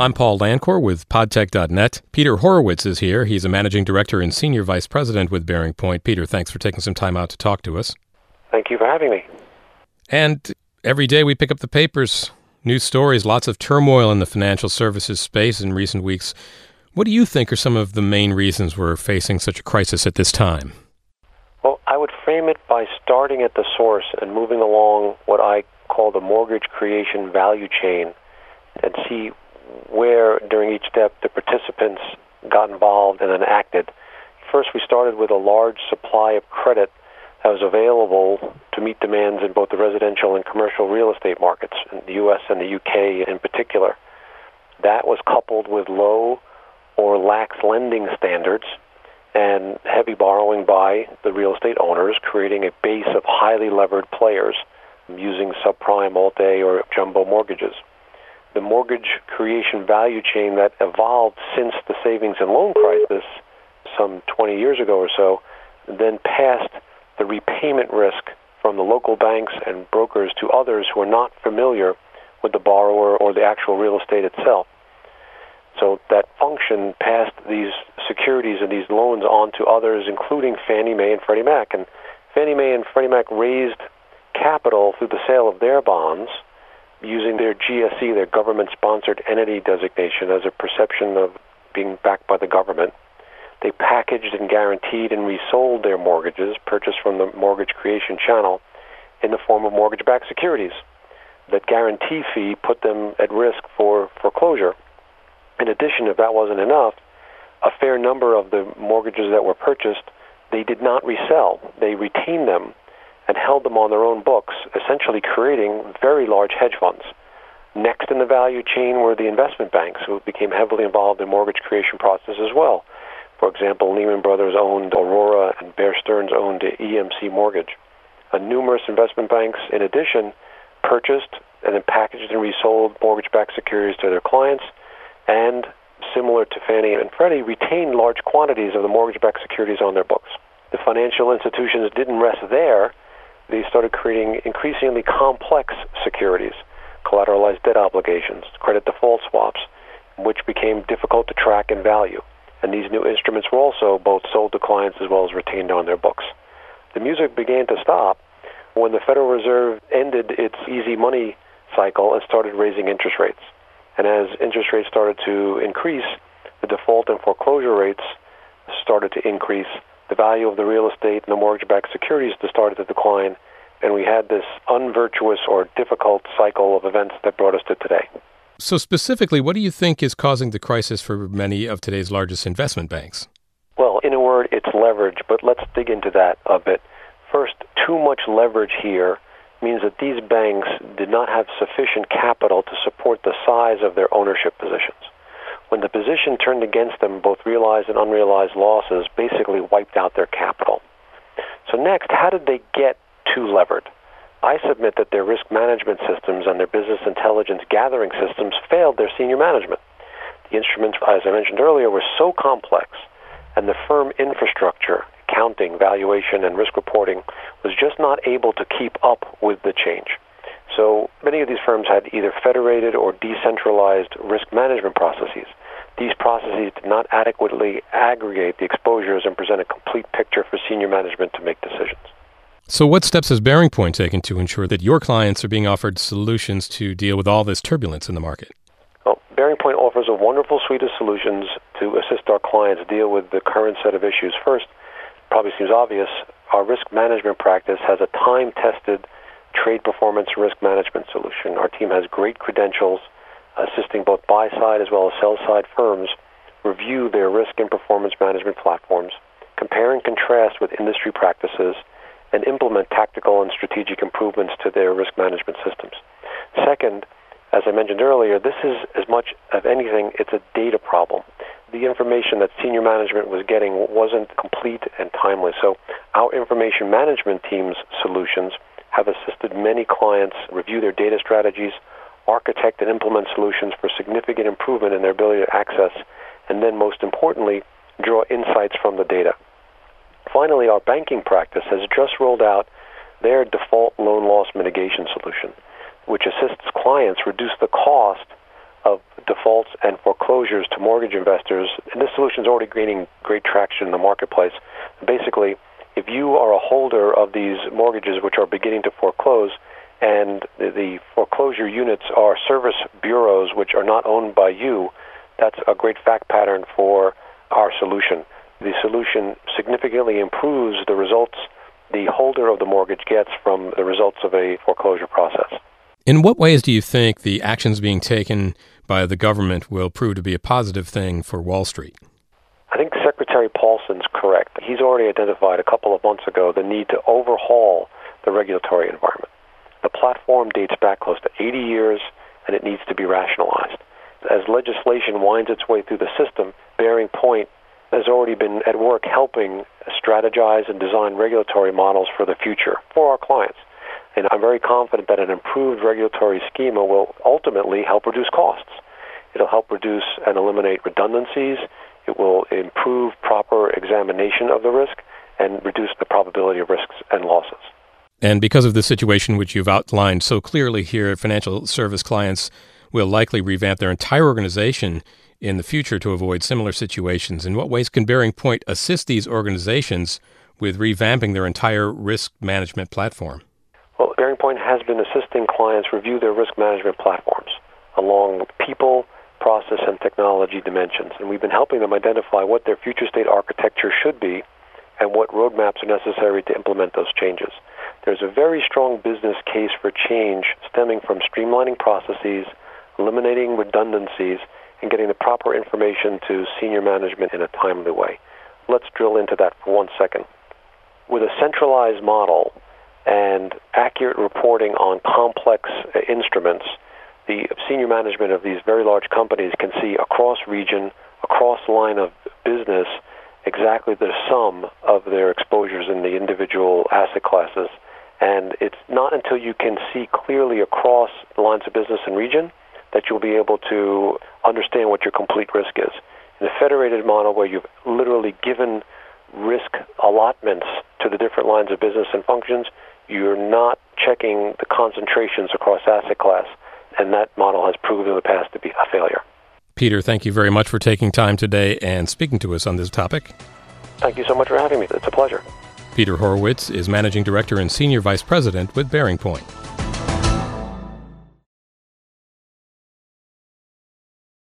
I'm Paul Lancor with podtech.net. Peter Horowitz is here. He's a managing director and senior vice president with BearingPoint. Peter, thanks for taking some time out to talk to us. Thank you for having me. And every day we pick up the papers, news stories, lots of turmoil in the financial services space in recent weeks. What do you think are some of the main reasons we're facing such a crisis at this time? Well, I would frame it by starting at the source and moving along what I call the mortgage creation value chain and see where during each step the participants got involved and then acted. First, we started with a large supply of credit that was available to meet demands in both the residential and commercial real estate markets, in the U.S. and the U.K. in particular. That was coupled with low or lax lending standards and heavy borrowing by the real estate owners, creating a base of highly levered players using subprime, alt-A, or jumbo mortgages. The mortgage creation value chain that evolved since the savings and loan crisis some 20 years ago or so then passed the repayment risk from the local banks and brokers to others who are not familiar with the borrower or the actual real estate itself. So that function passed these securities and these loans on to others, including Fannie Mae and Freddie Mac. And Fannie Mae and Freddie Mac raised capital through the sale of their bonds using their GSE, their government sponsored entity designation, as a perception of being backed by the government. They packaged and guaranteed and resold their mortgages purchased from the mortgage creation channel in the form of mortgage backed securities. That guarantee fee put them at risk for foreclosure. In addition, if that wasn't enough, a fair number of the mortgages that were purchased, they did not resell. They retained them and held them on their own books, essentially creating very large hedge funds. Next in the value chain were the investment banks, who became heavily involved in mortgage creation process as well. For example, Lehman Brothers owned Aurora and Bear Stearns owned EMC Mortgage. Uh, numerous investment banks, in addition, purchased and then packaged and resold mortgage-backed securities to their clients, and similar to Fannie and Freddie, retained large quantities of the mortgage-backed securities on their books. The financial institutions didn't rest there they started creating increasingly complex securities, collateralized debt obligations, credit default swaps, which became difficult to track and value. And these new instruments were also both sold to clients as well as retained on their books. The music began to stop when the Federal Reserve ended its easy money cycle and started raising interest rates. And as interest rates started to increase, the default and foreclosure rates started to increase the value of the real estate and the mortgage-backed securities started to decline, and we had this unvirtuous or difficult cycle of events that brought us to today. So, specifically, what do you think is causing the crisis for many of today's largest investment banks? Well, in a word, it's leverage, but let's dig into that a bit. First, too much leverage here means that these banks did not have sufficient capital to support the size of their ownership positions when the position turned against them, both realized and unrealized losses basically wiped out their capital. So, next, how did they get too levered? I submit that their risk management systems and their business intelligence gathering systems failed their senior management. The instruments, as I mentioned earlier, were so complex, and the firm infrastructure, accounting, valuation, and risk reporting was just not able to keep up with the change. So many of these firms had either federated or decentralized risk management processes. These processes did not adequately aggregate the exposures and present a complete picture for senior management to make decisions. So, what steps has BearingPoint taken to ensure that your clients are being offered solutions to deal with all this turbulence in the market? Well, BearingPoint offers a wonderful suite of solutions to assist our clients deal with the current set of issues. First, probably seems obvious, our risk management practice has a time tested trade performance risk management solution. Our team has great credentials assisting both buy side as well as sell side firms review their risk and performance management platforms, compare and contrast with industry practices, and implement tactical and strategic improvements to their risk management systems. Second, as I mentioned earlier, this is as much of anything, it's a data problem. The information that senior management was getting wasn't complete and timely. So our information management team's solutions have assisted many clients review their data strategies, architect and implement solutions for significant improvement in their ability to access, and then most importantly, draw insights from the data. Finally, our banking practice has just rolled out their default loan loss mitigation solution, which assists clients reduce the cost of defaults and foreclosures to mortgage investors, and this solution is already gaining great traction in the marketplace. Basically, if you are a holder of these mortgages which are beginning to foreclose, and the, the foreclosure units are service bureaus which are not owned by you, that's a great fact pattern for our solution. The solution significantly improves the results the holder of the mortgage gets from the results of a foreclosure process. In what ways do you think the actions being taken by the government will prove to be a positive thing for Wall Street? I think Secretary Paulson's correct. He's already identified a couple of months ago the need to overhaul the regulatory environment. The platform dates back close to 80 years and it needs to be rationalized. As legislation winds its way through the system, BearingPoint has already been at work helping strategize and design regulatory models for the future for our clients. And I'm very confident that an improved regulatory schema will ultimately help reduce costs. It'll help reduce and eliminate redundancies. It will improve proper examination of the risk and reduce the probability of risks and losses. And because of the situation which you've outlined so clearly here, financial service clients will likely revamp their entire organization in the future to avoid similar situations. In what ways can BearingPoint assist these organizations with revamping their entire risk management platform? Well, BearingPoint has been assisting clients review their risk management platforms along people, process, and technology dimensions. And we've been helping them identify what their future state architecture should be and what roadmaps are necessary to implement those changes. There's a very strong business case for change stemming from streamlining processes, eliminating redundancies, and getting the proper information to senior management in a timely way. Let's drill into that for one second. With a centralized model and accurate reporting on complex uh, instruments, the senior management of these very large companies can see across region, across line of business, exactly the sum of their exposures in the individual asset classes. And it's not until you can see clearly across lines of business and region that you'll be able to understand what your complete risk is. In a federated model where you've literally given risk allotments to the different lines of business and functions, you're not checking the concentrations across asset class, and that model has proven in the past to be a failure. Peter, thank you very much for taking time today and speaking to us on this topic. Thank you so much for having me. It's a pleasure. Peter Horowitz is Managing Director and Senior Vice President with BearingPoint.